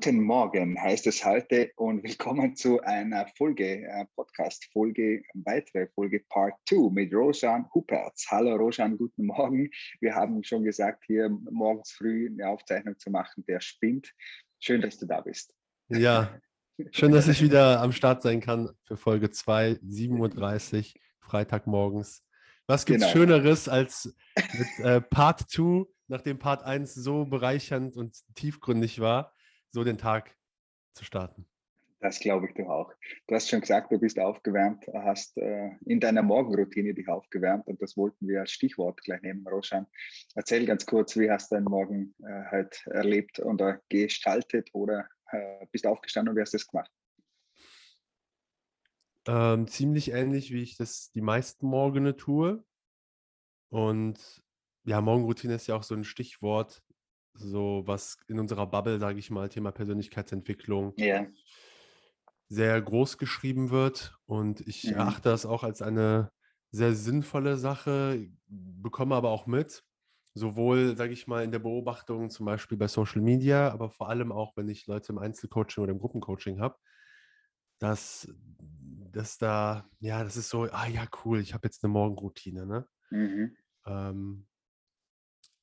Guten Morgen heißt es heute und willkommen zu einer Folge, äh, Podcast-Folge, weitere Folge Part 2 mit Rosan Hupertz. Hallo Rosan, guten Morgen. Wir haben schon gesagt, hier morgens früh eine Aufzeichnung zu machen, der spinnt. Schön, dass du da bist. Ja, schön, dass ich wieder am Start sein kann für Folge 2, 7.30 Uhr, Freitagmorgens. Was gibt es genau. Schöneres als mit äh, Part 2, nachdem Part 1 so bereichernd und tiefgründig war? So den Tag zu starten. Das glaube ich doch auch. Du hast schon gesagt, du bist aufgewärmt, hast äh, in deiner Morgenroutine dich aufgewärmt und das wollten wir als Stichwort gleich nehmen, Roshan. Erzähl ganz kurz, wie hast du deinen Morgen äh, halt erlebt oder gestaltet oder äh, bist aufgestanden und wie hast du das gemacht? Ähm, ziemlich ähnlich, wie ich das die meisten Morgene tue. Und ja, Morgenroutine ist ja auch so ein Stichwort, so was in unserer Bubble, sage ich mal, Thema Persönlichkeitsentwicklung yeah. sehr groß geschrieben wird. Und ich mhm. erachte das auch als eine sehr sinnvolle Sache, bekomme aber auch mit, sowohl, sage ich mal, in der Beobachtung, zum Beispiel bei Social Media, aber vor allem auch, wenn ich Leute im Einzelcoaching oder im Gruppencoaching habe, dass, dass da, ja, das ist so, ah ja, cool, ich habe jetzt eine Morgenroutine. Ne? Mhm. Ähm,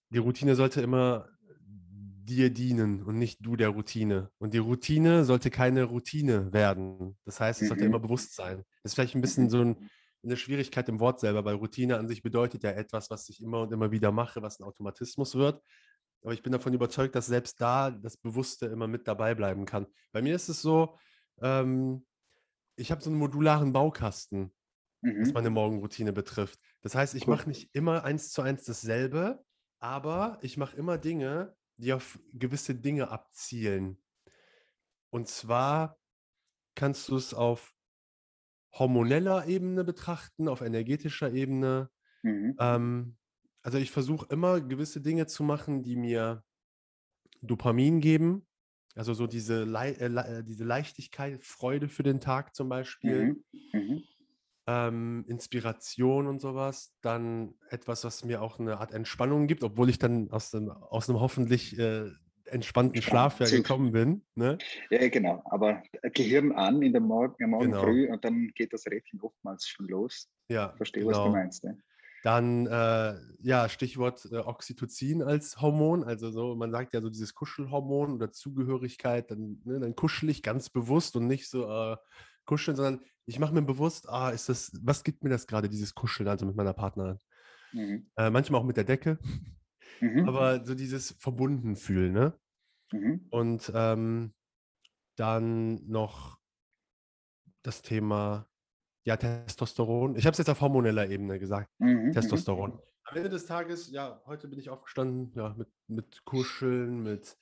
die Routine sollte immer dir dienen und nicht du der Routine. Und die Routine sollte keine Routine werden. Das heißt, es sollte mhm. immer bewusst sein. Das ist vielleicht ein bisschen so ein, eine Schwierigkeit im Wort selber, weil Routine an sich bedeutet ja etwas, was ich immer und immer wieder mache, was ein Automatismus wird. Aber ich bin davon überzeugt, dass selbst da das Bewusste immer mit dabei bleiben kann. Bei mir ist es so, ähm, ich habe so einen modularen Baukasten, mhm. was meine Morgenroutine betrifft. Das heißt, ich mache nicht immer eins zu eins dasselbe, aber ich mache immer Dinge, die auf gewisse Dinge abzielen. Und zwar kannst du es auf hormoneller Ebene betrachten, auf energetischer Ebene. Mhm. Ähm, also ich versuche immer gewisse Dinge zu machen, die mir Dopamin geben. Also so diese, Le äh, äh diese Leichtigkeit, Freude für den Tag zum Beispiel. Mhm. Mhm ähm, Inspiration und sowas, dann etwas, was mir auch eine Art Entspannung gibt, obwohl ich dann aus einem, aus einem hoffentlich äh, entspannten Schlaf ja gekommen bin. Ne? Ja, genau. Aber Gehirn an in der Morgen, Morgen genau. früh und dann geht das Rädchen oftmals schon los. Ja, verstehe, genau. was du genau. meinst. Ne? Dann, äh, ja, Stichwort äh, Oxytocin als Hormon. Also so, man sagt ja so dieses Kuschelhormon oder Zugehörigkeit, dann, ne, dann kuschel ich ganz bewusst und nicht so, äh, kuscheln, sondern ich mache mir bewusst, ah, ist das, was gibt mir das gerade, dieses Kuscheln, also mit meiner Partnerin? Mhm. Äh, manchmal auch mit der Decke, mhm. aber so dieses verbunden fühlen, ne? Mhm. Und ähm, dann noch das Thema, ja, Testosteron. Ich habe es jetzt auf hormoneller Ebene gesagt, mhm, mhm. Testosteron. Am Ende des Tages, ja, heute bin ich aufgestanden, ja, mit, mit Kuscheln, mit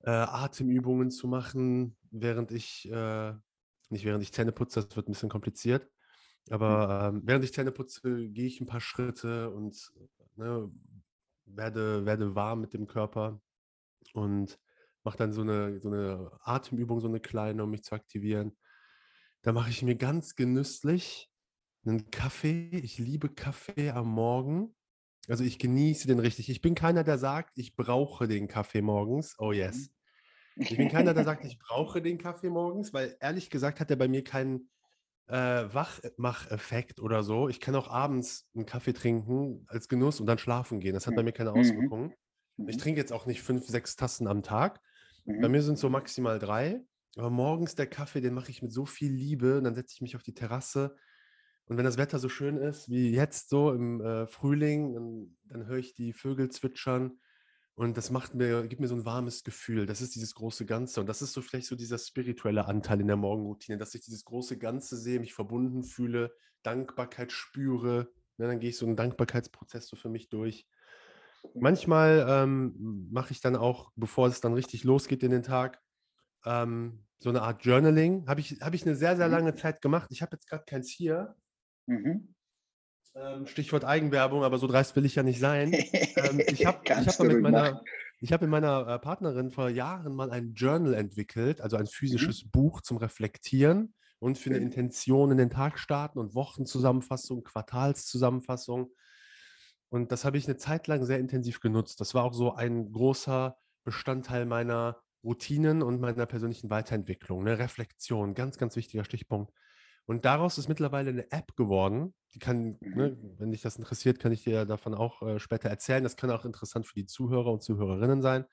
äh, Atemübungen zu machen, während ich äh, nicht während ich Zähne putze, das wird ein bisschen kompliziert. Mhm. Aber ähm, während ich Zähne putze, gehe ich ein paar Schritte und ne, werde, werde warm mit dem Körper und mache dann so eine, so eine Atemübung, so eine kleine, um mich zu aktivieren. Da mache ich mir ganz genüsslich einen Kaffee. Ich liebe Kaffee am Morgen. Also ich genieße den richtig. Ich bin keiner, der sagt, ich brauche den Kaffee morgens. Oh yes. Mhm. Ich bin keiner, der sagt, ich brauche den Kaffee morgens, weil ehrlich gesagt hat er bei mir keinen äh, Wachmacheffekt oder so. Ich kann auch abends einen Kaffee trinken als Genuss und dann schlafen gehen. Das hat bei mir keine mhm. Auswirkungen. Mhm. Ich trinke jetzt auch nicht fünf, sechs Tassen am Tag. Mhm. Bei mir sind es so maximal drei. Aber morgens der Kaffee, den mache ich mit so viel Liebe. Und dann setze ich mich auf die Terrasse. Und wenn das Wetter so schön ist wie jetzt so im äh, Frühling, dann, dann höre ich die Vögel zwitschern. Und das macht mir, gibt mir so ein warmes Gefühl. Das ist dieses große Ganze. Und das ist so vielleicht so dieser spirituelle Anteil in der Morgenroutine, dass ich dieses große Ganze sehe, mich verbunden fühle, Dankbarkeit spüre. Ja, ne, dann gehe ich so einen Dankbarkeitsprozess so für mich durch. Manchmal ähm, mache ich dann auch, bevor es dann richtig losgeht in den Tag, ähm, so eine Art Journaling. Habe ich, hab ich eine sehr, sehr mhm. lange Zeit gemacht. Ich habe jetzt gerade keins hier. Mhm. Ähm, Stichwort Eigenwerbung, aber so dreist will ich ja nicht sein. Ähm, ich habe hab mit meiner, ich hab mit meiner äh, Partnerin vor Jahren mal ein Journal entwickelt, also ein physisches mhm. Buch zum Reflektieren und für eine Intention in den Tag starten und Wochenzusammenfassung, Quartalszusammenfassung. Und das habe ich eine Zeit lang sehr intensiv genutzt. Das war auch so ein großer Bestandteil meiner Routinen und meiner persönlichen Weiterentwicklung. Eine Reflexion, ganz, ganz wichtiger Stichpunkt. Und daraus ist mittlerweile eine App geworden. Die kann, mhm. ne, wenn dich das interessiert, kann ich dir davon auch äh, später erzählen. Das kann auch interessant für die Zuhörer und Zuhörerinnen sein.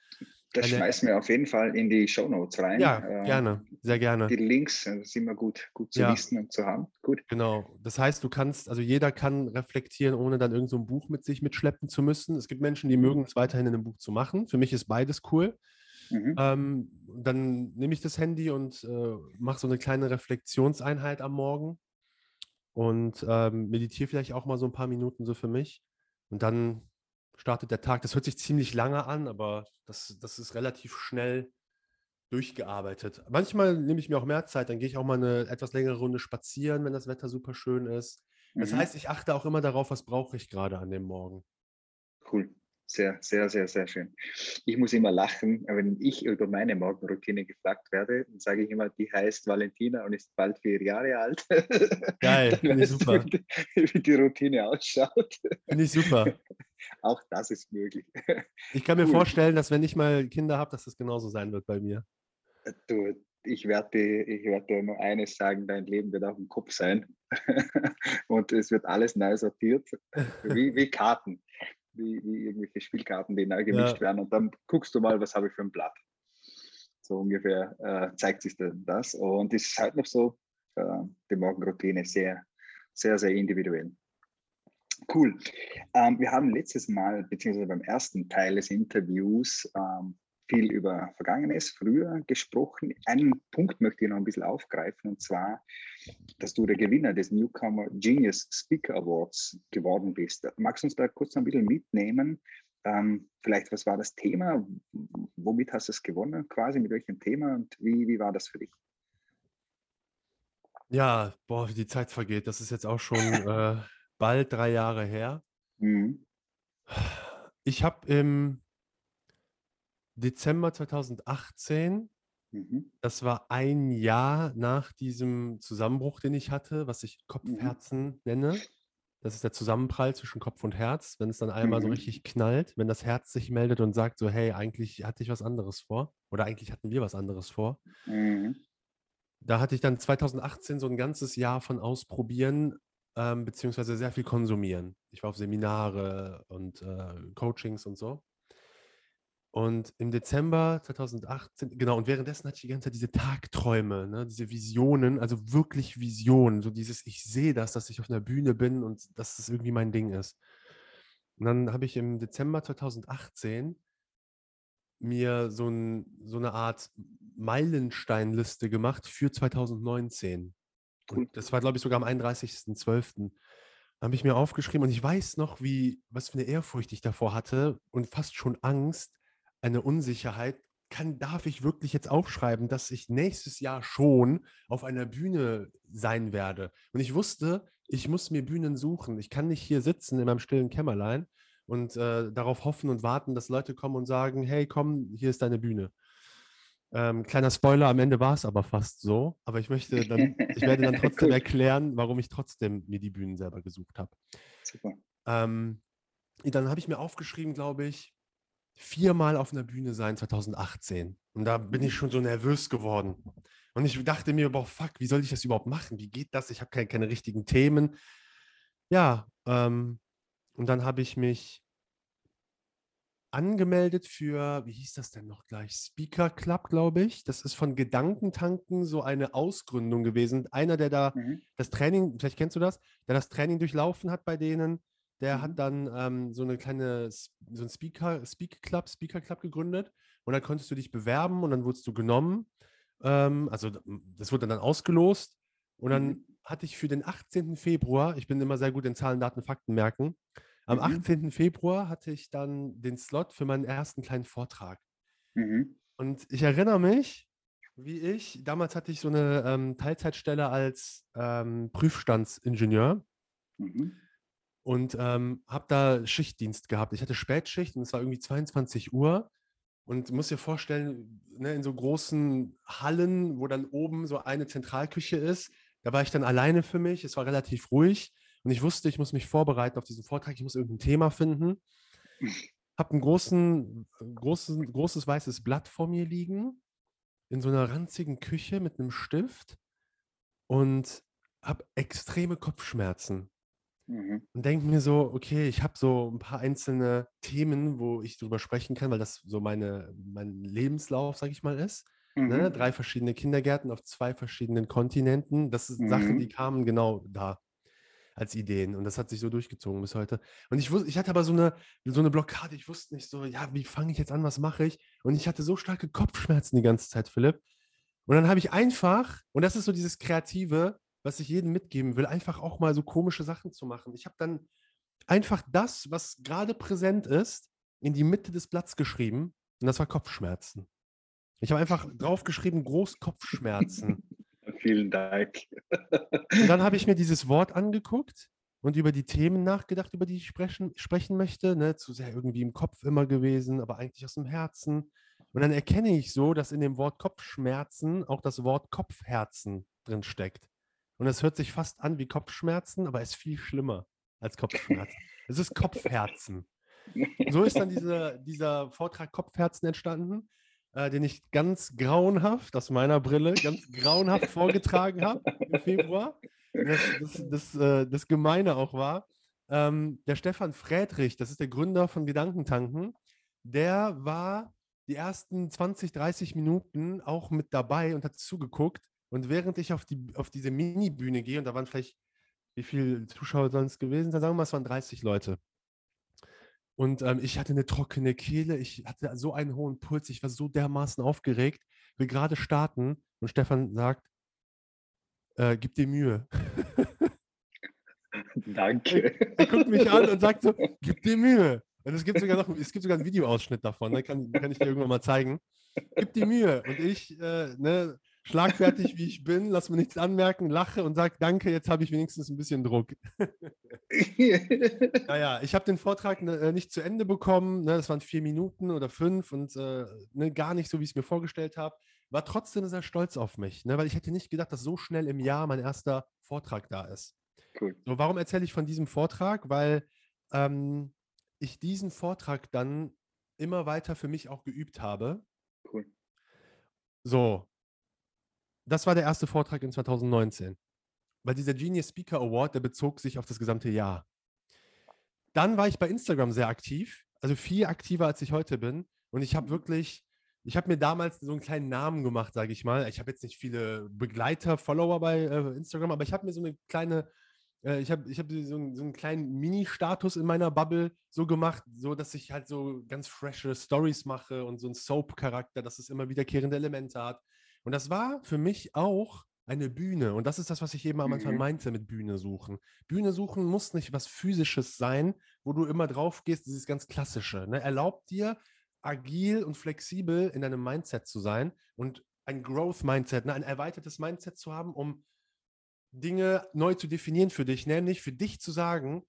Das eine, schmeißen wir auf jeden Fall in die Show Notes rein. Ja, äh, gerne, sehr gerne. Die Links äh, sind immer gut, gut zu ja. wissen und zu haben. Gut. Genau. Das heißt, du kannst, also jeder kann reflektieren, ohne dann irgendein so Buch mit sich mitschleppen zu müssen. Es gibt Menschen, die mögen es weiterhin in einem Buch zu machen. Für mich ist beides cool. Mhm. Ähm, dann nehme ich das Handy und äh, mache so eine kleine Reflexionseinheit am Morgen und ähm, meditiere vielleicht auch mal so ein paar Minuten so für mich. Und dann startet der Tag. Das hört sich ziemlich lange an, aber das, das ist relativ schnell durchgearbeitet. Manchmal nehme ich mir auch mehr Zeit, dann gehe ich auch mal eine etwas längere Runde spazieren, wenn das Wetter super schön ist. Das mhm. heißt, ich achte auch immer darauf, was brauche ich gerade an dem Morgen. Cool. Sehr, sehr, sehr, sehr schön. Ich muss immer lachen, wenn ich über meine Morgenroutine gefragt werde, dann sage ich immer, die heißt Valentina und ist bald vier Jahre alt. Geil, finde ich super. Du, wie die Routine ausschaut. Finde ich super. Auch das ist möglich. Ich kann mir cool. vorstellen, dass wenn ich mal Kinder habe, dass das genauso sein wird bei mir. Du, ich werde, ich werde nur eines sagen, dein Leben wird auf dem Kopf sein. und es wird alles neu sortiert, wie, wie Karten wie, wie irgendwelche Spielkarten, die neu gemischt ja. werden. Und dann guckst du mal, was habe ich für ein Blatt. So ungefähr äh, zeigt sich das. Und es ist halt noch so, äh, die Morgenroutine sehr, sehr, sehr individuell. Cool. Ähm, wir haben letztes Mal, beziehungsweise beim ersten Teil des Interviews, ähm, viel über Vergangenes, früher gesprochen. Einen Punkt möchte ich noch ein bisschen aufgreifen, und zwar, dass du der Gewinner des Newcomer Genius Speaker Awards geworden bist. Magst du uns da kurz ein bisschen mitnehmen? Ähm, vielleicht, was war das Thema? Womit hast du es gewonnen quasi? Mit welchem Thema? Und wie, wie war das für dich? Ja, boah, wie die Zeit vergeht. Das ist jetzt auch schon äh, bald drei Jahre her. Mhm. Ich habe im Dezember 2018. Mhm. Das war ein Jahr nach diesem Zusammenbruch, den ich hatte, was ich Kopfherzen mhm. nenne. Das ist der Zusammenprall zwischen Kopf und Herz, wenn es dann einmal mhm. so richtig knallt, wenn das Herz sich meldet und sagt so, hey, eigentlich hatte ich was anderes vor oder eigentlich hatten wir was anderes vor. Mhm. Da hatte ich dann 2018 so ein ganzes Jahr von Ausprobieren, ähm, beziehungsweise sehr viel konsumieren. Ich war auf Seminare und äh, Coachings und so. Und im Dezember 2018, genau, und währenddessen hatte ich die ganze Zeit diese Tagträume, ne, diese Visionen, also wirklich Visionen, so dieses, ich sehe das, dass ich auf einer Bühne bin und dass das irgendwie mein Ding ist. Und dann habe ich im Dezember 2018 mir so, ein, so eine Art Meilensteinliste gemacht für 2019. Und das war, glaube ich, sogar am 31.12. habe ich mir aufgeschrieben und ich weiß noch, wie, was für eine Ehrfurcht ich davor hatte und fast schon Angst, eine Unsicherheit, kann, darf ich wirklich jetzt aufschreiben, dass ich nächstes Jahr schon auf einer Bühne sein werde? Und ich wusste, ich muss mir Bühnen suchen. Ich kann nicht hier sitzen in meinem stillen Kämmerlein und äh, darauf hoffen und warten, dass Leute kommen und sagen, hey, komm, hier ist deine Bühne. Ähm, kleiner Spoiler, am Ende war es aber fast so. Aber ich möchte dann, ich werde dann trotzdem erklären, warum ich trotzdem mir die Bühnen selber gesucht habe. Super. Ähm, dann habe ich mir aufgeschrieben, glaube ich, viermal auf einer Bühne sein 2018. Und da bin ich schon so nervös geworden. Und ich dachte mir, boah, fuck, wie soll ich das überhaupt machen? Wie geht das? Ich habe keine, keine richtigen Themen. Ja, ähm, und dann habe ich mich angemeldet für, wie hieß das denn noch gleich? Speaker Club, glaube ich. Das ist von Gedankentanken so eine Ausgründung gewesen. Einer, der da mhm. das Training, vielleicht kennst du das, der das Training durchlaufen hat bei denen, der mhm. hat dann ähm, so eine kleine, so ein Speaker, Speak Club, Speaker Club gegründet und dann konntest du dich bewerben und dann wurdest du genommen. Ähm, also das wurde dann ausgelost und dann mhm. hatte ich für den 18. Februar, ich bin immer sehr gut in Zahlen, Daten, Fakten merken, am mhm. 18. Februar hatte ich dann den Slot für meinen ersten kleinen Vortrag. Mhm. Und ich erinnere mich, wie ich, damals hatte ich so eine ähm, Teilzeitstelle als ähm, Prüfstandsingenieur. Mhm und ähm, habe da Schichtdienst gehabt. Ich hatte Spätschicht und es war irgendwie 22 Uhr. Und muss dir vorstellen, ne, in so großen Hallen, wo dann oben so eine Zentralküche ist, da war ich dann alleine für mich. Es war relativ ruhig und ich wusste, ich muss mich vorbereiten auf diesen Vortrag. Ich muss irgendein Thema finden. habe ein großen, großen, großes weißes Blatt vor mir liegen, in so einer ranzigen Küche mit einem Stift und habe extreme Kopfschmerzen. Mhm. Und denke mir so, okay, ich habe so ein paar einzelne Themen, wo ich drüber sprechen kann, weil das so meine, mein Lebenslauf, sag ich mal, ist. Ne? Mhm. Ne? Drei verschiedene Kindergärten auf zwei verschiedenen Kontinenten. Das sind mhm. Sachen, die kamen genau da als Ideen. Und das hat sich so durchgezogen bis heute. Und ich wusste, ich hatte aber so eine, so eine Blockade. Ich wusste nicht so, ja, wie fange ich jetzt an, was mache ich? Und ich hatte so starke Kopfschmerzen die ganze Zeit, Philipp. Und dann habe ich einfach, und das ist so dieses Kreative, was ich jedem mitgeben will, einfach auch mal so komische Sachen zu machen. Ich habe dann einfach das, was gerade präsent ist, in die Mitte des Blatts geschrieben. Und das war Kopfschmerzen. Ich habe einfach draufgeschrieben, Großkopfschmerzen. Vielen Dank. Und dann habe ich mir dieses Wort angeguckt und über die Themen nachgedacht, über die ich sprechen, sprechen möchte. Ne? Zu sehr irgendwie im Kopf immer gewesen, aber eigentlich aus dem Herzen. Und dann erkenne ich so, dass in dem Wort Kopfschmerzen auch das Wort Kopfherzen drin steckt. Und es hört sich fast an wie Kopfschmerzen, aber ist viel schlimmer als Kopfschmerzen. es ist Kopfherzen. So ist dann diese, dieser Vortrag Kopfherzen entstanden äh, den ich ganz grauenhaft aus meiner Brille, ganz grauenhaft vorgetragen habe im Februar. Das, das, das, äh, das Gemeine auch war, ähm, der Stefan Friedrich, das ist der Gründer von Gedankentanken, der war die ersten 20, 30 Minuten auch mit dabei und hat zugeguckt. Und während ich auf, die, auf diese Mini-Bühne gehe, und da waren vielleicht, wie viele Zuschauer es gewesen sein? Sagen wir mal, es waren 30 Leute. Und ähm, ich hatte eine trockene Kehle, ich hatte so einen hohen Puls, ich war so dermaßen aufgeregt, will gerade starten und Stefan sagt, äh, gib dir Mühe. Danke. Er, er, guckt mich an und sagt so, gib dir Mühe. Und es gibt sogar noch, es gibt sogar einen Videoausschnitt davon, ne? kann, kann ich dir irgendwann mal zeigen. Gib dir Mühe. Und ich, äh, ne, schlagfertig wie ich bin, lass mir nichts anmerken, lache und sage, danke, jetzt habe ich wenigstens ein bisschen Druck. naja, ich habe den Vortrag ne, äh, nicht zu Ende bekommen. Ne, das waren vier Minuten oder fünf und äh, ne, gar nicht so, wie ich es mir vorgestellt habe. War trotzdem sehr stolz auf mich, ne, weil ich hätte nicht gedacht, dass so schnell im Jahr mein erster Vortrag da ist. Cool. So, warum erzähle ich von diesem Vortrag? Weil ähm, ich diesen Vortrag dann immer weiter für mich auch geübt habe. Cool. So, das war der erste Vortrag in 2019. Weil dieser Genius Speaker Award, der bezog sich auf das gesamte Jahr. Dann war ich bei Instagram sehr aktiv, also viel aktiver als ich heute bin. Und ich habe wirklich, ich habe mir damals so einen kleinen Namen gemacht, sage ich mal. Ich habe jetzt nicht viele Begleiter, Follower bei äh, Instagram, aber ich habe mir so eine kleine, äh, ich habe ich hab so, einen, so einen kleinen Mini-Status in meiner Bubble so gemacht, so dass ich halt so ganz frische Stories mache und so einen Soap-Charakter, dass es immer wiederkehrende Elemente hat. Und das war für mich auch eine Bühne. Und das ist das, was ich eben am Anfang mhm. meinte mit Bühne suchen. Bühne suchen muss nicht was Physisches sein, wo du immer drauf gehst, dieses ganz Klassische. Ne? Erlaubt dir, agil und flexibel in deinem Mindset zu sein und ein Growth-Mindset, ne? ein erweitertes Mindset zu haben, um Dinge neu zu definieren für dich, nämlich für dich zu sagen,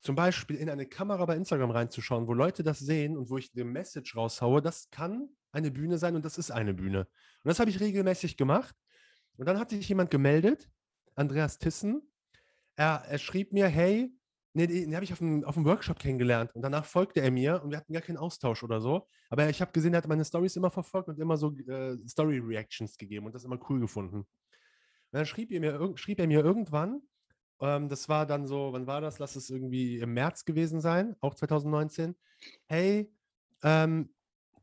zum Beispiel in eine Kamera bei Instagram reinzuschauen, wo Leute das sehen und wo ich eine Message raushaue, das kann eine Bühne sein und das ist eine Bühne. Und das habe ich regelmäßig gemacht. Und dann hat sich jemand gemeldet, Andreas Tissen. Er, er schrieb mir, hey, nee, den habe ich auf einem, auf einem Workshop kennengelernt. Und danach folgte er mir und wir hatten gar keinen Austausch oder so. Aber ich habe gesehen, er hat meine Stories immer verfolgt und immer so äh, Story-Reactions gegeben und das immer cool gefunden. Und dann schrieb er mir, schrieb er mir irgendwann, ähm, das war dann so, wann war das? Lass es irgendwie im März gewesen sein, auch 2019. Hey, ähm,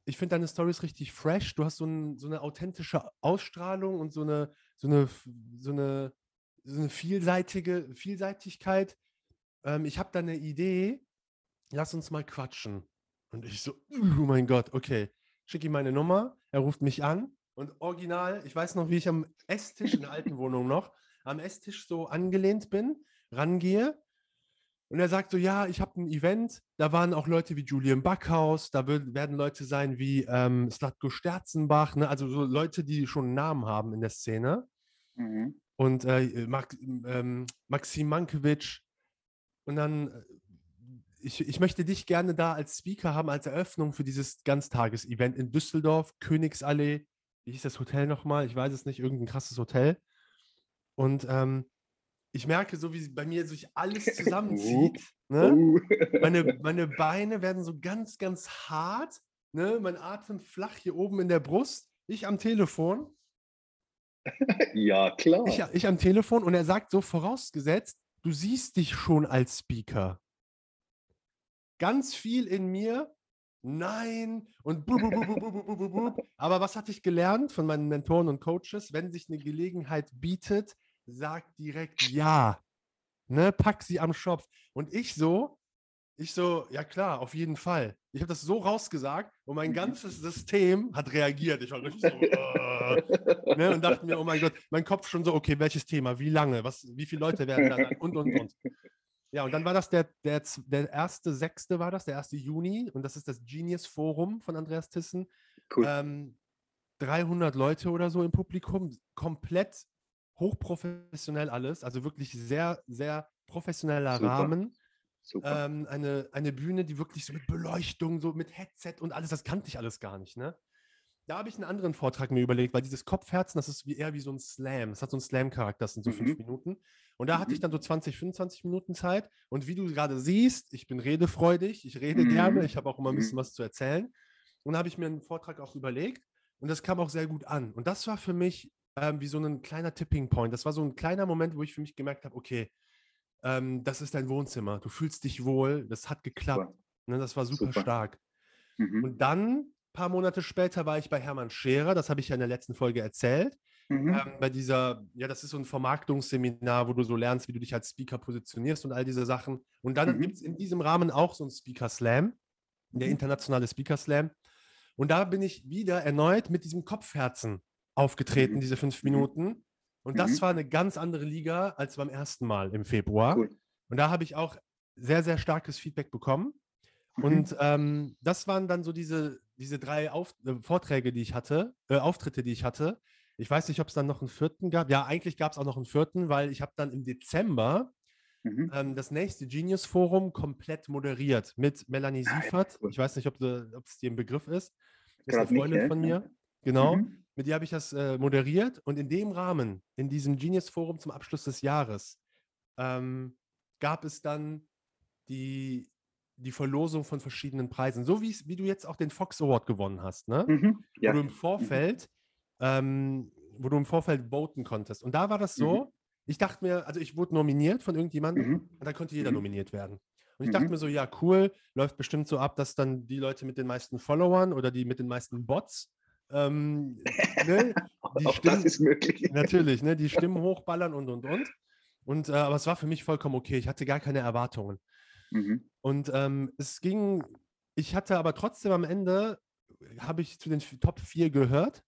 ich finde deine Stories richtig fresh. Du hast so, ein, so, eine authentische Ausstrahlung und so eine, so eine, so eine, so eine vielseitige Vielseitigkeit. Ähm, ich habe da eine Idee. Lass uns mal quatschen. Und ich so, oh mein Gott, okay. Schick ihm meine Nummer. Er ruft mich an. Und original, ich weiß noch, wie ich am Esstisch in der alten Wohnung noch, am Esstisch so angelehnt bin, rangehe und er sagt so, ja, ich habe ein Event, da waren auch Leute wie Julian Backhaus, da werden Leute sein wie ähm, Slatko Sterzenbach, ne? also so Leute, die schon einen Namen haben in der Szene. Mhm. Und äh, Max, ähm, Maxim Mankiewicz. Und dann, äh, ich, ich möchte dich gerne da als Speaker haben, als Eröffnung für dieses Ganztages-Event in Düsseldorf, Königsallee. Wie hieß das Hotel nochmal? Ich weiß es nicht, irgendein krasses Hotel. Und ähm, ich merke so, wie bei mir sich alles zusammenzieht. ne? Uh. meine, meine Beine werden so ganz, ganz hart. Ne? Mein Atem flach hier oben in der Brust. Ich am Telefon. ja, klar. Ich, ich am Telefon und er sagt so vorausgesetzt, du siehst dich schon als Speaker. Ganz viel in mir, nein und bu, bu, bu, aber was hatte ich gelernt von meinen Mentoren und Coaches? Wenn sich eine Gelegenheit bietet, sag direkt ja. Ne, pack sie am Schopf. Und ich so, ich so, ja klar, auf jeden Fall. Ich habe das so rausgesagt und mein mhm. ganzes System hat reagiert. Ich war richtig so, äh, ne, und dachte mir, oh mein Gott, mein Kopf schon so, okay, welches Thema, wie lange, was, wie viele Leute werden da und und und. Ja, und dann war das der, der, der erste Sechste war das, der erste Juni und das ist das Genius Forum von Andreas Tissen. Cool. Ähm, 300 Leute oder so im Publikum, komplett hochprofessionell alles, also wirklich sehr, sehr professioneller Super. Rahmen. Ähm, eine, eine Bühne, die wirklich so mit Beleuchtung, so mit Headset und alles, das kannte ich alles gar nicht, ne? Da habe ich einen anderen Vortrag mir überlegt, weil dieses Kopfherzen, das ist wie, eher wie so ein Slam. Das hat so einen Slam-Charakter, das sind so mhm. fünf Minuten. Und da mhm. hatte ich dann so 20, 25 Minuten Zeit. Und wie du gerade siehst, ich bin redefreudig, ich rede mhm. gerne, ich habe auch immer ein bisschen mhm. was zu erzählen. Und da habe ich mir einen Vortrag auch überlegt. Und das kam auch sehr gut an. Und das war für mich ähm, wie so ein kleiner Tipping Point. Das war so ein kleiner Moment, wo ich für mich gemerkt habe, okay, ähm, das ist dein Wohnzimmer, du fühlst dich wohl, das hat geklappt. Ne, das war super, super. stark. Mhm. Und dann, ein paar Monate später, war ich bei Hermann Scherer, das habe ich ja in der letzten Folge erzählt. Mhm. Ähm, bei dieser, ja, das ist so ein Vermarktungsseminar, wo du so lernst, wie du dich als Speaker positionierst und all diese Sachen. Und dann mhm. gibt es in diesem Rahmen auch so ein Speaker Slam, der mhm. internationale Speaker Slam. Und da bin ich wieder erneut mit diesem Kopfherzen aufgetreten, mhm. diese fünf mhm. Minuten. Und das mhm. war eine ganz andere Liga als beim ersten Mal im Februar. Cool. Und da habe ich auch sehr, sehr starkes Feedback bekommen. Mhm. Und ähm, das waren dann so diese, diese drei Auf äh, Vorträge, die ich hatte, äh, Auftritte, die ich hatte. Ich weiß nicht, ob es dann noch einen vierten gab. Ja, eigentlich gab es auch noch einen vierten, weil ich habe dann im Dezember mhm. ähm, das nächste Genius Forum komplett moderiert mit Melanie ah, Siefert. Ich weiß nicht, ob es dir ein Begriff ist. Das ist eine Freundin nicht, von mir. Genau. Mhm mit der habe ich das äh, moderiert und in dem Rahmen, in diesem Genius Forum zum Abschluss des Jahres, ähm, gab es dann die, die Verlosung von verschiedenen Preisen. So wie, wie du jetzt auch den Fox Award gewonnen hast, ne? Mhm, ja. Wo du im Vorfeld, ähm, wo du im Vorfeld voten konntest. Und da war das so, mhm. ich dachte mir, also ich wurde nominiert von irgendjemandem mhm. und da konnte jeder mhm. nominiert werden. Und ich dachte mhm. mir so, ja, cool, läuft bestimmt so ab, dass dann die Leute mit den meisten Followern oder die mit den meisten Bots ähm, ne, die Auch Stimmen, das ist möglich. Natürlich, ne, die Stimmen hochballern und und und. Und äh, aber es war für mich vollkommen okay. Ich hatte gar keine Erwartungen. Mhm. Und ähm, es ging, ich hatte aber trotzdem am Ende, habe ich zu den Top 4 gehört.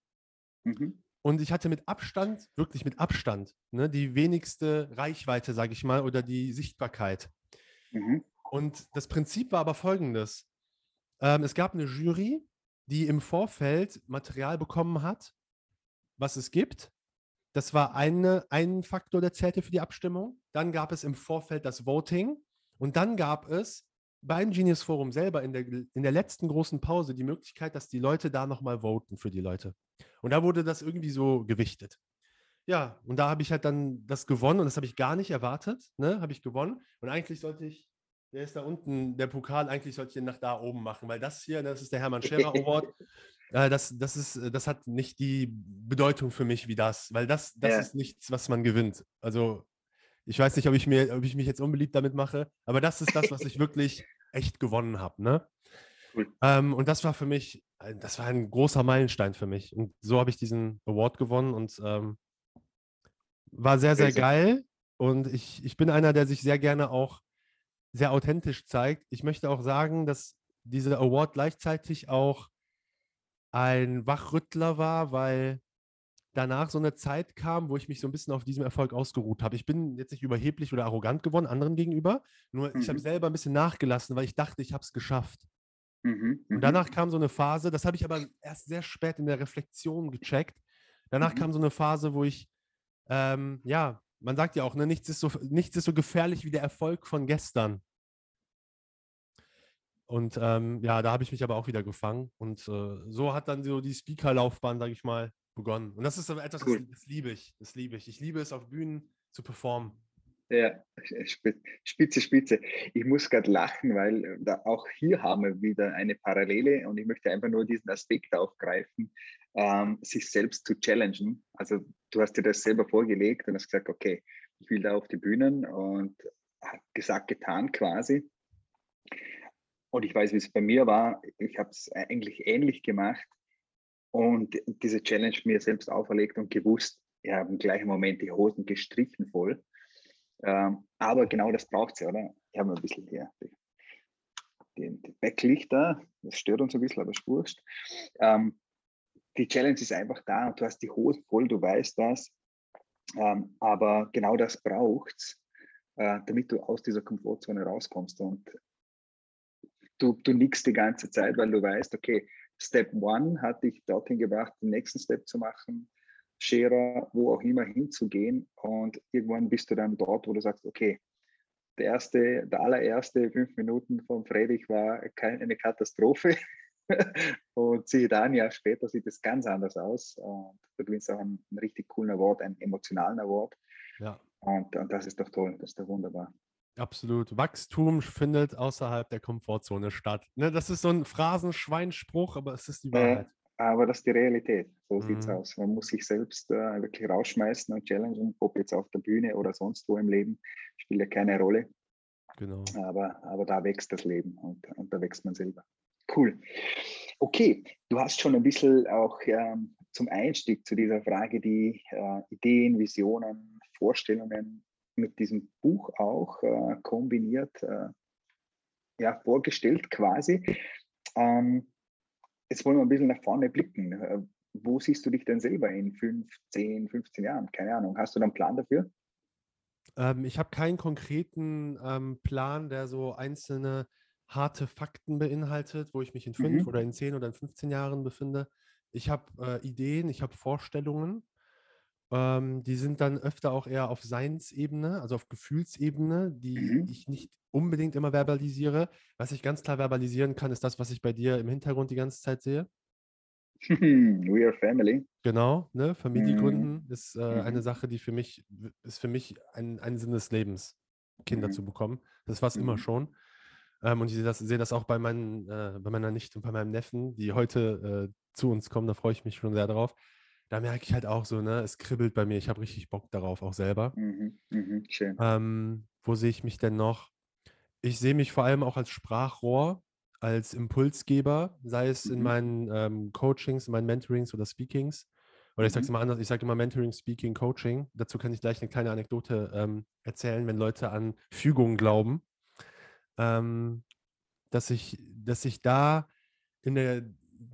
Mhm. Und ich hatte mit Abstand, wirklich mit Abstand, ne, die wenigste Reichweite, sage ich mal, oder die Sichtbarkeit. Mhm. Und das Prinzip war aber folgendes. Ähm, es gab eine Jury, die im Vorfeld Material bekommen hat, was es gibt. Das war eine, ein Faktor, der zählte für die Abstimmung. Dann gab es im Vorfeld das Voting. Und dann gab es beim Genius Forum selber in der, in der letzten großen Pause die Möglichkeit, dass die Leute da nochmal voten für die Leute. Und da wurde das irgendwie so gewichtet. Ja, und da habe ich halt dann das gewonnen und das habe ich gar nicht erwartet. Ne? Habe ich gewonnen. Und eigentlich sollte ich der ist da unten, der Pokal, eigentlich sollte ich ihn nach da oben machen, weil das hier, das ist der Hermann Scherer Award. Äh, das, das, ist, das hat nicht die Bedeutung für mich wie das, weil das, das ja. ist nichts, was man gewinnt. Also ich weiß nicht, ob ich, mir, ob ich mich jetzt unbeliebt damit mache, aber das ist das, was ich wirklich echt gewonnen habe. Ne? Cool. Ähm, und das war für mich, äh, das war ein großer Meilenstein für mich. Und so habe ich diesen Award gewonnen und ähm, war sehr, sehr geil. Und ich, ich bin einer, der sich sehr gerne auch sehr authentisch zeigt. Ich möchte auch sagen, dass dieser Award gleichzeitig auch ein Wachrüttler war, weil danach so eine Zeit kam, wo ich mich so ein bisschen auf diesem Erfolg ausgeruht habe. Ich bin jetzt nicht überheblich oder arrogant geworden anderen gegenüber, nur mhm. ich habe mhm. selber ein bisschen nachgelassen, weil ich dachte, ich habe es geschafft. Mhm. Und mhm. danach kam so eine Phase, das habe ich aber erst sehr spät in der Reflexion gecheckt. Danach mhm. kam so eine Phase, wo ich ähm, ja man sagt ja auch, ne, nichts, ist so, nichts ist so gefährlich wie der Erfolg von gestern. Und ähm, ja, da habe ich mich aber auch wieder gefangen. Und äh, so hat dann so die Speaker-Laufbahn, sage ich mal, begonnen. Und das ist aber etwas, cool. das, das, liebe ich. Das liebe ich. Ich liebe es, auf Bühnen zu performen. Ja, spitze, spitze. Ich muss gerade lachen, weil äh, da auch hier haben wir wieder eine Parallele und ich möchte einfach nur diesen Aspekt aufgreifen, ähm, sich selbst zu challengen. Also du hast dir das selber vorgelegt und hast gesagt, okay, ich will da auf die Bühnen und gesagt, getan quasi. Und ich weiß, wie es bei mir war. Ich habe es eigentlich ähnlich gemacht und diese Challenge mir selbst auferlegt und gewusst, ich habe im gleichen Moment die Hosen gestrichen voll. Ähm, aber genau das braucht es ja, oder? Ich habe ein bisschen hier die, Backlichter, das stört uns ein bisschen, aber es wurscht. Ähm, die Challenge ist einfach da und du hast die Hosen voll, du weißt das. Ähm, aber genau das braucht es, äh, damit du aus dieser Komfortzone rauskommst. Und du, du nickst die ganze Zeit, weil du weißt, okay, Step One hat dich dorthin gebracht, den nächsten Step zu machen, Scherer, wo auch immer hinzugehen. Und irgendwann bist du dann dort, wo du sagst, okay, der erste, der allererste fünf Minuten von Friedrich war eine Katastrophe. und siehe da, ein Jahr später sieht es ganz anders aus. Und du gewinnst auch einen, einen richtig coolen Award, einen emotionalen Award. Ja. Und, und das ist doch toll, das ist doch wunderbar. Absolut. Wachstum findet außerhalb der Komfortzone statt. Ne, das ist so ein Phrasenschweinspruch, aber es ist die Wahrheit. Äh, aber das ist die Realität. So mhm. sieht es aus. Man muss sich selbst äh, wirklich rausschmeißen und challengen, ob jetzt auf der Bühne oder sonst wo im Leben, spielt ja keine Rolle. Genau. Aber, aber da wächst das Leben und, und da wächst man selber. Cool. Okay, du hast schon ein bisschen auch ähm, zum Einstieg zu dieser Frage die äh, Ideen, Visionen, Vorstellungen mit diesem Buch auch äh, kombiniert, äh, ja, vorgestellt quasi. Ähm, jetzt wollen wir ein bisschen nach vorne blicken. Äh, wo siehst du dich denn selber in 5, 10, 15 Jahren? Keine Ahnung. Hast du da einen Plan dafür? Ähm, ich habe keinen konkreten ähm, Plan, der so einzelne harte Fakten beinhaltet, wo ich mich in fünf mhm. oder in zehn oder in 15 Jahren befinde. Ich habe äh, Ideen, ich habe Vorstellungen. Ähm, die sind dann öfter auch eher auf Seinsebene, also auf Gefühlsebene, die mhm. ich nicht unbedingt immer verbalisiere. Was ich ganz klar verbalisieren kann, ist das, was ich bei dir im Hintergrund die ganze Zeit sehe. We are family. Genau, ne? Familie mhm. ist äh, mhm. eine Sache, die für mich, ist für mich ein, ein Sinn des Lebens, Kinder mhm. zu bekommen. Das war es immer mhm. schon. Ähm, und ich sehe das, sehe das auch bei, meinen, äh, bei meiner Nichte und bei meinem Neffen, die heute äh, zu uns kommen. Da freue ich mich schon sehr drauf. Da merke ich halt auch so, ne, es kribbelt bei mir. Ich habe richtig Bock darauf, auch selber. Mhm, mh, schön. Ähm, wo sehe ich mich denn noch? Ich sehe mich vor allem auch als Sprachrohr, als Impulsgeber, sei es in mhm. meinen ähm, Coachings, in meinen Mentorings oder Speakings. Oder ich sage es mhm. mal anders, ich sage immer Mentoring, Speaking, Coaching. Dazu kann ich gleich eine kleine Anekdote ähm, erzählen, wenn Leute an Fügungen glauben ähm, dass, ich, dass ich da in der,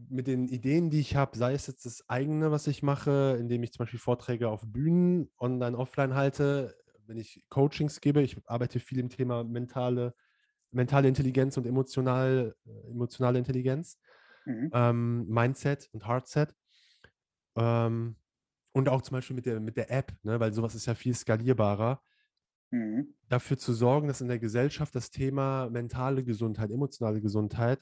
mit den Ideen, die ich habe, sei es jetzt das eigene, was ich mache, indem ich zum Beispiel Vorträge auf Bühnen, online, offline halte, wenn ich Coachings gebe, ich arbeite viel im Thema mentale, mentale Intelligenz und emotional, äh, emotionale Intelligenz, mhm. ähm, Mindset und Heartset. Ähm, und auch zum Beispiel mit der, mit der App, ne, weil sowas ist ja viel skalierbarer. Mhm. Dafür zu sorgen, dass in der Gesellschaft das Thema mentale Gesundheit, emotionale Gesundheit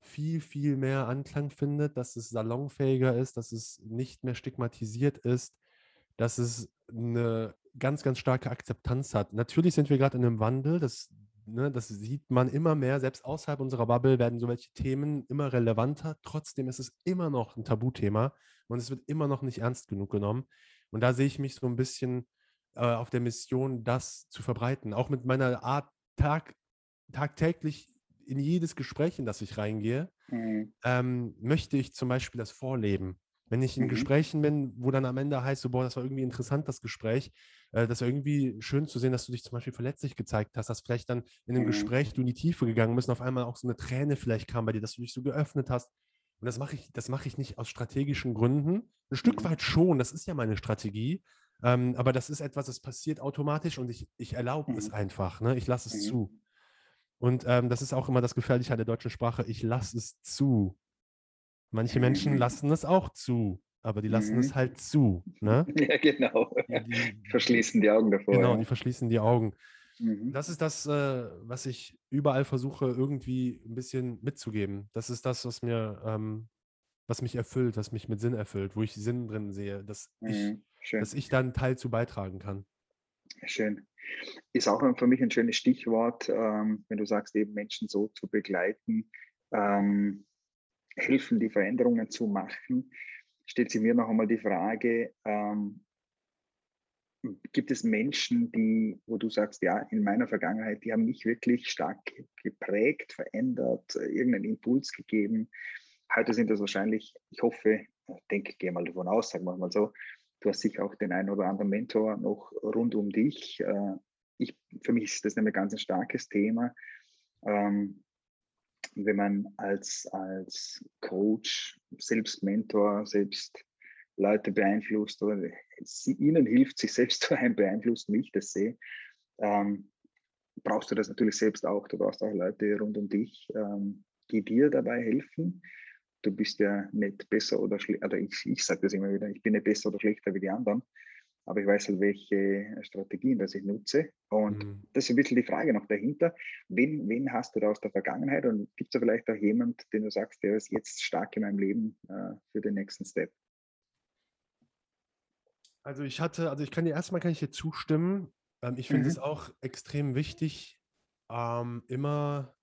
viel, viel mehr Anklang findet, dass es salonfähiger ist, dass es nicht mehr stigmatisiert ist, dass es eine ganz, ganz starke Akzeptanz hat. Natürlich sind wir gerade in einem Wandel, das, ne, das sieht man immer mehr, selbst außerhalb unserer Bubble werden solche Themen immer relevanter. Trotzdem ist es immer noch ein Tabuthema und es wird immer noch nicht ernst genug genommen. Und da sehe ich mich so ein bisschen äh, auf der Mission, das zu verbreiten. Auch mit meiner Art, tag, tagtäglich in jedes Gespräch, in das ich reingehe, mhm. ähm, möchte ich zum Beispiel das vorleben. Wenn ich in mhm. Gesprächen bin, wo dann am Ende heißt, so, boah, das war irgendwie interessant, das Gespräch, äh, das war irgendwie schön zu sehen, dass du dich zum Beispiel verletzlich gezeigt hast, dass vielleicht dann in einem mhm. Gespräch du in die Tiefe gegangen bist und auf einmal auch so eine Träne vielleicht kam bei dir, dass du dich so geöffnet hast. Und das mache ich, das mache ich nicht aus strategischen Gründen. Ein Stück mhm. weit schon, das ist ja meine Strategie, ähm, aber das ist etwas, das passiert automatisch und ich, ich erlaube mhm. es einfach. Ne? Ich lasse es mhm. zu. Und ähm, das ist auch immer das Gefährliche an der deutschen Sprache. Ich lasse es zu. Manche Menschen mhm. lassen es auch zu, aber die lassen es mhm. halt zu. Ne? Ja, genau. Die, die, verschließen die Augen davor. Genau, ja. die verschließen die Augen. Mhm. Das ist das, äh, was ich überall versuche, irgendwie ein bisschen mitzugeben. Das ist das, was mir, ähm, was mich erfüllt, was mich mit Sinn erfüllt, wo ich Sinn drin sehe, dass ich Schön. dass ich dann einen Teil zu beitragen kann. Schön. Ist auch für mich ein schönes Stichwort, ähm, wenn du sagst, eben Menschen so zu begleiten, ähm, helfen, die Veränderungen zu machen. Stellt sich mir noch einmal die Frage, ähm, gibt es Menschen, die, wo du sagst, ja, in meiner Vergangenheit, die haben mich wirklich stark geprägt, verändert, irgendeinen Impuls gegeben. Heute sind das wahrscheinlich, ich hoffe, denke, gehe mal davon aus, sagen wir mal so, du hast sicher auch den einen oder anderen Mentor noch rund um dich. Äh, ich, für mich ist das ein ganz ein starkes Thema. Ähm, wenn man als, als Coach, selbst Mentor, selbst Leute beeinflusst oder sie, ihnen hilft, sich selbst zu beeinflussen, wie ich das sehe, ähm, brauchst du das natürlich selbst auch. Du brauchst auch Leute rund um dich, ähm, die dir dabei helfen. Du bist ja nicht besser oder schlechter, oder ich, ich sage das immer wieder, ich bin nicht besser oder schlechter wie die anderen, aber ich weiß halt, welche Strategien das ich nutze. Und mhm. das ist ein bisschen die Frage noch dahinter. Wen, wen hast du da aus der Vergangenheit und gibt es da vielleicht auch jemand, den du sagst, der ist jetzt stark in meinem Leben äh, für den nächsten Step? Also ich hatte, also ich kann dir erstmal kann ich dir zustimmen. Ähm, ich finde mhm. es auch extrem wichtig, ähm, immer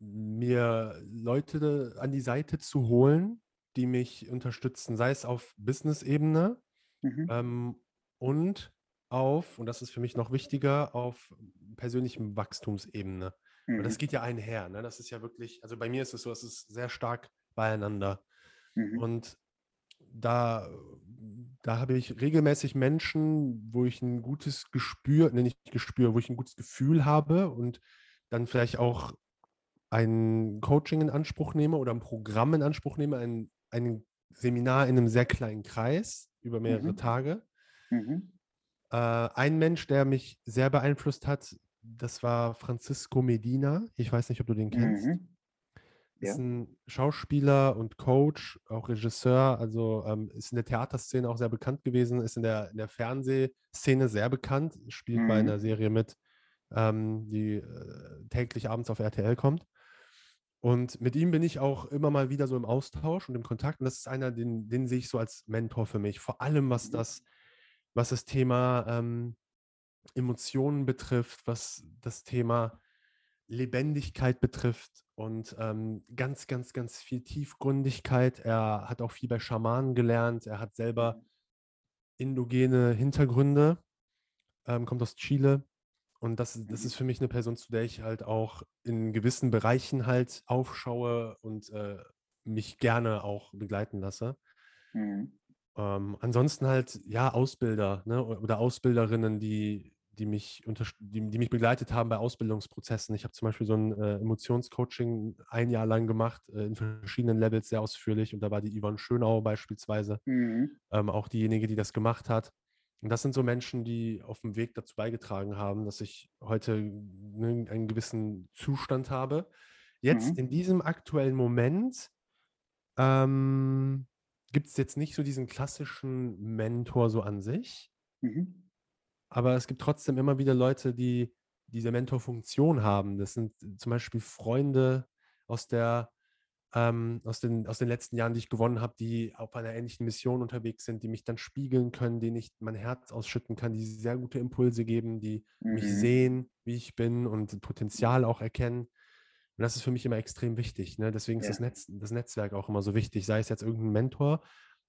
mir Leute an die Seite zu holen, die mich unterstützen, sei es auf Business-Ebene mhm. ähm, und auf, und das ist für mich noch wichtiger, auf persönlichem Wachstumsebene. Mhm. Und das geht ja einher. Ne? Das ist ja wirklich, also bei mir ist es so, es ist sehr stark beieinander. Mhm. Und da da habe ich regelmäßig Menschen, wo ich ein gutes Gespür, nenne ich Gespür, wo ich ein gutes Gefühl habe und dann vielleicht auch ein Coaching in Anspruch nehme oder ein Programm in Anspruch nehme, ein, ein Seminar in einem sehr kleinen Kreis über mehrere mhm. Tage. Mhm. Äh, ein Mensch, der mich sehr beeinflusst hat, das war Francisco Medina. Ich weiß nicht, ob du den kennst. Mhm. Ja. Ist ein Schauspieler und Coach, auch Regisseur, also ähm, ist in der Theaterszene auch sehr bekannt gewesen, ist in der, in der Fernsehszene sehr bekannt, spielt mhm. bei einer Serie mit, ähm, die äh, täglich abends auf RTL kommt. Und mit ihm bin ich auch immer mal wieder so im Austausch und im Kontakt. Und das ist einer, den, den sehe ich so als Mentor für mich. Vor allem, was mhm. das, was das Thema ähm, Emotionen betrifft, was das Thema Lebendigkeit betrifft und ähm, ganz, ganz, ganz viel Tiefgründigkeit. Er hat auch viel bei Schamanen gelernt. Er hat selber mhm. indogene Hintergründe, ähm, kommt aus Chile. Und das, das mhm. ist für mich eine Person, zu der ich halt auch in gewissen Bereichen halt aufschaue und äh, mich gerne auch begleiten lasse. Mhm. Ähm, ansonsten halt, ja, Ausbilder ne, oder Ausbilderinnen, die, die mich, die, die, mich begleitet haben bei Ausbildungsprozessen. Ich habe zum Beispiel so ein äh, Emotionscoaching ein Jahr lang gemacht, äh, in verschiedenen Levels sehr ausführlich. Und da war die Yvonne Schönau beispielsweise mhm. ähm, auch diejenige, die das gemacht hat. Und das sind so Menschen, die auf dem Weg dazu beigetragen haben, dass ich heute ne, einen gewissen Zustand habe. Jetzt mhm. in diesem aktuellen Moment ähm, gibt es jetzt nicht so diesen klassischen Mentor so an sich. Mhm. Aber es gibt trotzdem immer wieder Leute, die diese Mentorfunktion haben. Das sind zum Beispiel Freunde aus der ähm, aus, den, aus den letzten Jahren, die ich gewonnen habe, die auf einer ähnlichen Mission unterwegs sind, die mich dann spiegeln können, denen ich mein Herz ausschütten kann, die sehr gute Impulse geben, die mhm. mich sehen, wie ich bin und Potenzial auch erkennen. Und das ist für mich immer extrem wichtig. Ne? Deswegen ja. ist das, Netz, das Netzwerk auch immer so wichtig. Sei es jetzt irgendein Mentor,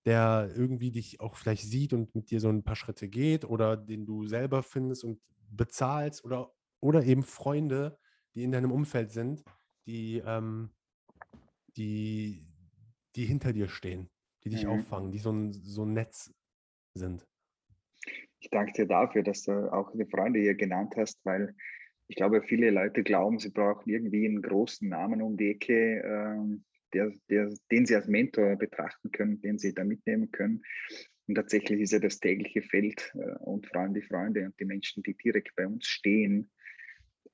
der irgendwie dich auch vielleicht sieht und mit dir so ein paar Schritte geht oder den du selber findest und bezahlst oder, oder eben Freunde, die in deinem Umfeld sind, die, ähm, die, die hinter dir stehen, die dich mhm. auffangen, die so ein, so ein Netz sind. Ich danke dir dafür, dass du auch die Freunde hier genannt hast, weil ich glaube, viele Leute glauben, sie brauchen irgendwie einen großen Namen um die Ecke, ähm, der, der, den sie als Mentor betrachten können, den sie da mitnehmen können. Und tatsächlich ist ja das tägliche Feld äh, und vor allem die Freunde und die Menschen, die direkt bei uns stehen,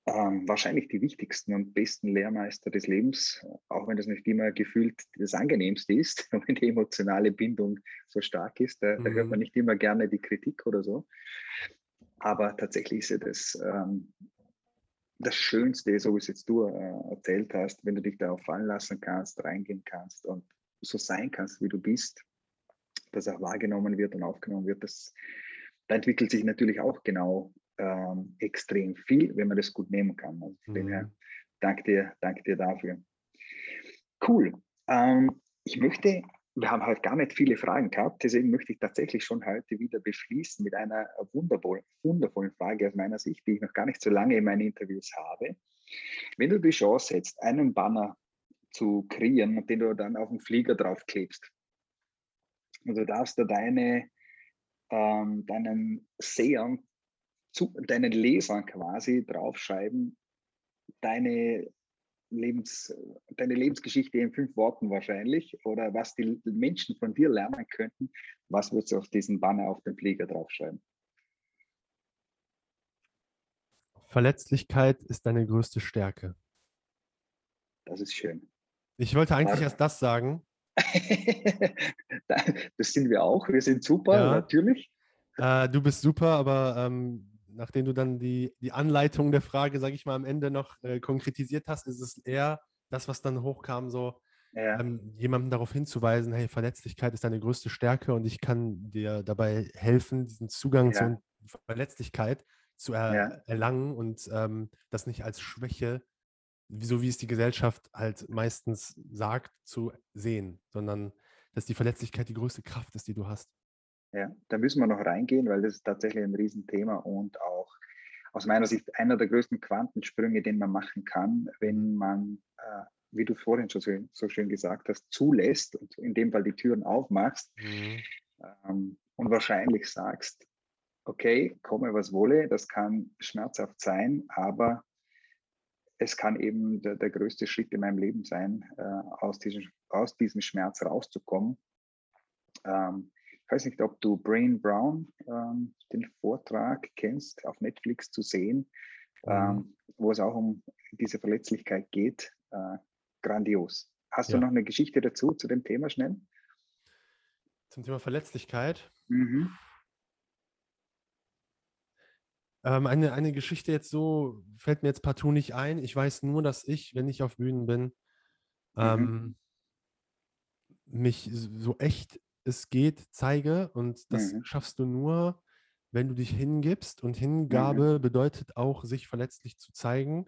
ähm, wahrscheinlich die wichtigsten und besten Lehrmeister des Lebens, auch wenn das nicht immer gefühlt das angenehmste ist, wenn die emotionale Bindung so stark ist. Da, mhm. da hört man mhm. nicht immer gerne die Kritik oder so. Aber tatsächlich ist ja das ähm, das Schönste, so wie es jetzt du äh, erzählt hast, wenn du dich darauf fallen lassen kannst, reingehen kannst und so sein kannst, wie du bist, dass auch wahrgenommen wird und aufgenommen wird, das, da entwickelt sich natürlich auch genau ähm, extrem viel, wenn man das gut nehmen kann. Also von mhm. mhm. danke dir, danke dir dafür. Cool. Ähm, ich möchte, wir haben halt gar nicht viele Fragen gehabt, deswegen möchte ich tatsächlich schon heute wieder beschließen mit einer wundervoll, wundervollen Frage aus meiner Sicht, die ich noch gar nicht so lange in meinen Interviews habe. Wenn du die Chance hättest, einen Banner zu kreieren, den du dann auf den Flieger draufklebst, und du darfst da deine, ähm, deinen Sehern, zu, deinen Lesern quasi draufschreiben, deine Lebens, deine Lebensgeschichte in fünf Worten wahrscheinlich oder was die Menschen von dir lernen könnten, was würdest du auf diesen Banner auf den Flieger draufschreiben? Verletzlichkeit ist deine größte Stärke. Das ist schön. Ich wollte eigentlich War... erst das sagen. das sind wir auch. Wir sind super, ja. natürlich. Äh, du bist super, aber ähm, nachdem du dann die, die Anleitung der Frage, sage ich mal, am Ende noch äh, konkretisiert hast, ist es eher das, was dann hochkam, so ja. ähm, jemandem darauf hinzuweisen, hey, Verletzlichkeit ist deine größte Stärke und ich kann dir dabei helfen, diesen Zugang ja. zur Verletzlichkeit zu er ja. erlangen und ähm, das nicht als Schwäche, so wie es die Gesellschaft halt meistens sagt, zu sehen, sondern dass die Verletzlichkeit die größte Kraft ist, die du hast. Ja, da müssen wir noch reingehen, weil das ist tatsächlich ein Riesenthema und auch aus meiner Sicht einer der größten Quantensprünge, den man machen kann, wenn man, äh, wie du vorhin schon so, so, schön gesagt hast, zulässt und in dem Fall die Türen aufmachst mhm. ähm, und wahrscheinlich sagst, okay, komme was wolle, das kann schmerzhaft sein, aber es kann eben der, der größte Schritt in meinem Leben sein, äh, aus, diesem, aus diesem Schmerz rauszukommen. Ähm, ich weiß nicht, ob du Brain Brown, ähm, den Vortrag kennst, auf Netflix zu sehen, mhm. ähm, wo es auch um diese Verletzlichkeit geht. Äh, grandios. Hast ja. du noch eine Geschichte dazu, zu dem Thema schnell? Zum Thema Verletzlichkeit? Mhm. Ähm, eine, eine Geschichte jetzt so fällt mir jetzt partout nicht ein. Ich weiß nur, dass ich, wenn ich auf Bühnen bin, mhm. ähm, mich so echt es geht, zeige. Und das mhm. schaffst du nur, wenn du dich hingibst. Und Hingabe mhm. bedeutet auch, sich verletzlich zu zeigen.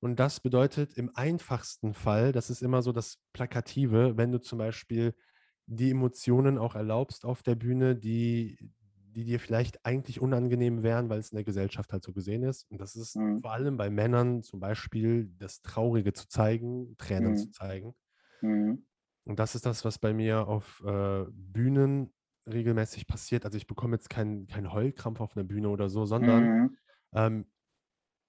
Und das bedeutet im einfachsten Fall, das ist immer so das Plakative, wenn du zum Beispiel die Emotionen auch erlaubst auf der Bühne, die, die dir vielleicht eigentlich unangenehm wären, weil es in der Gesellschaft halt so gesehen ist. Und das ist mhm. vor allem bei Männern zum Beispiel das Traurige zu zeigen, Tränen mhm. zu zeigen. Mhm. Und das ist das, was bei mir auf äh, Bühnen regelmäßig passiert. Also ich bekomme jetzt keinen kein Heulkrampf auf einer Bühne oder so, sondern mhm. ähm,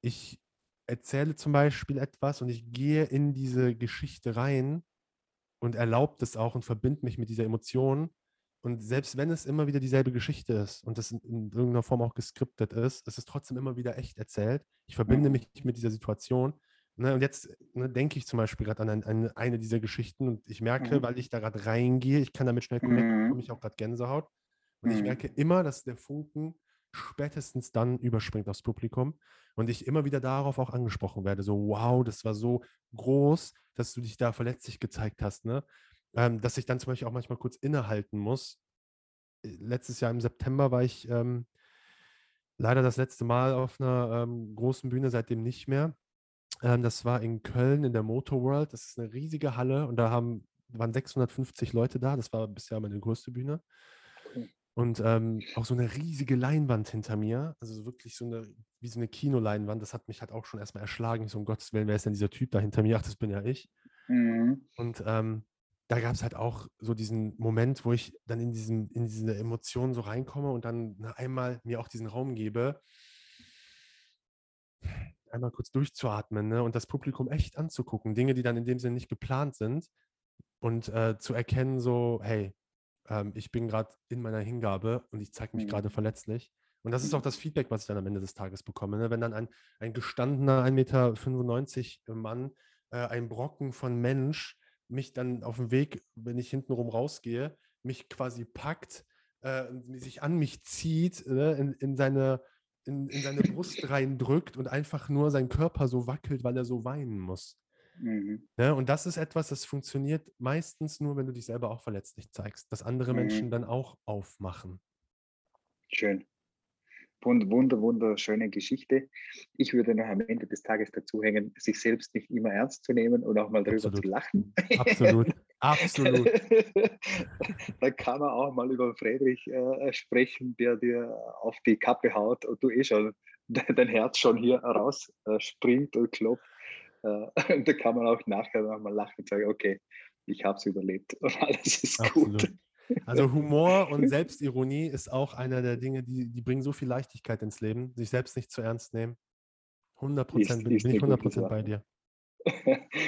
ich erzähle zum Beispiel etwas und ich gehe in diese Geschichte rein und erlaube das auch und verbinde mich mit dieser Emotion. Und selbst wenn es immer wieder dieselbe Geschichte ist und das in, in irgendeiner Form auch geskriptet ist, es ist trotzdem immer wieder echt erzählt. Ich verbinde mhm. mich mit dieser Situation Ne, und jetzt ne, denke ich zum Beispiel gerade an, ein, an, eine dieser Geschichten und ich merke, mhm. weil ich da gerade reingehe, ich kann damit schnell connecten, mhm. bekomme ich auch gerade Gänsehaut. Und mhm. ich merke immer, dass der Funken spätestens dann überspringt aufs Publikum und ich immer wieder darauf auch angesprochen werde. So, wow, das war so groß, dass du dich da verletzlich gezeigt hast. Ne? Ähm, dass ich dann zum Beispiel auch manchmal kurz innehalten muss. Äh, letztes Jahr im September war ich ähm, leider das letzte Mal auf einer ähm, großen Bühne, seitdem nicht mehr. Ähm, das war in Köln in der Motor World. Das ist eine riesige Halle und da haben, waren 650 Leute da. Das war bisher meine größte Bühne. Und ähm, auch so eine riesige Leinwand hinter mir, also wirklich so eine, wie so eine Kinoleinwand, das hat mich halt auch schon erstmal erschlagen. So, um Gottes Willen, wer ist denn dieser Typ da hinter mir? Ach, das bin ja ich. Mhm. Und ähm, da gab es halt auch so diesen Moment, wo ich dann in, diesem, in diese Emotionen so reinkomme und dann einmal mir auch diesen Raum gebe, einmal kurz durchzuatmen ne? und das Publikum echt anzugucken. Dinge, die dann in dem Sinne nicht geplant sind und äh, zu erkennen, so, hey, ähm, ich bin gerade in meiner Hingabe und ich zeige mich mhm. gerade verletzlich. Und das ist auch mhm. das Feedback, was ich dann am Ende des Tages bekomme. Ne? Wenn dann ein, ein gestandener 1,95 Meter Mann, äh, ein Brocken von Mensch, mich dann auf dem Weg, wenn ich hintenrum rausgehe, mich quasi packt, äh, sich an mich zieht, äh, in, in seine in, in seine Brust reindrückt und einfach nur sein Körper so wackelt, weil er so weinen muss. Mhm. Ja, ne, und das ist etwas, das funktioniert meistens nur, wenn du dich selber auch verletzlich zeigst, dass andere mhm. Menschen dann auch aufmachen. Schön. wunder, wunderschöne Geschichte. Ich würde noch am Ende des Tages dazu hängen, sich selbst nicht immer ernst zu nehmen und auch mal darüber Absolut. zu lachen. Absolut, absolut. da kann man auch mal über Friedrich äh, sprechen, der dir auf die Kappe haut und du eh schon, dein Herz schon hier raus äh, springt und klopft. Äh, und da kann man auch nachher noch mal lachen und sagen, okay, ich habe es überlebt und alles ist Absolut. gut. Also Humor und Selbstironie ist auch einer der Dinge, die, die bringen so viel Leichtigkeit ins Leben, sich selbst nicht zu ernst nehmen. 100 Prozent bin, bin ich 100 Prozent bei dir.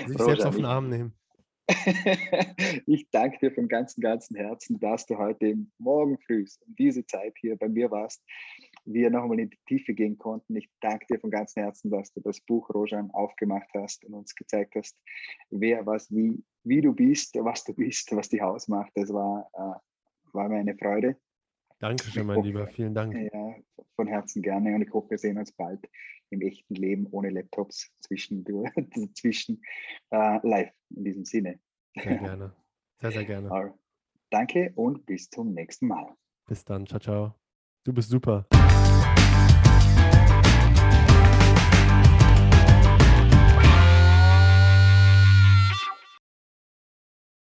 Sich selbst auf den Arm nehmen. ich danke dir von ganzem, ganzem Herzen, dass du heute Morgen früh um diese Zeit hier bei mir warst, wir nochmal in die Tiefe gehen konnten. Ich danke dir von ganzem Herzen, dass du das Buch Rojan aufgemacht hast und uns gezeigt hast, wer was wie wie du bist, was du bist, was dich ausmacht. Das war, äh, war mir eine Freude. Dankeschön, mein hoffe, Lieber. Vielen Dank. Ja, von Herzen gerne. Und ich hoffe, wir sehen uns bald im echten Leben ohne Laptops zwischen, zwischen äh, live in diesem Sinne. Sehr gerne. Sehr, sehr gerne. Right. Danke und bis zum nächsten Mal. Bis dann. Ciao, ciao. Du bist super.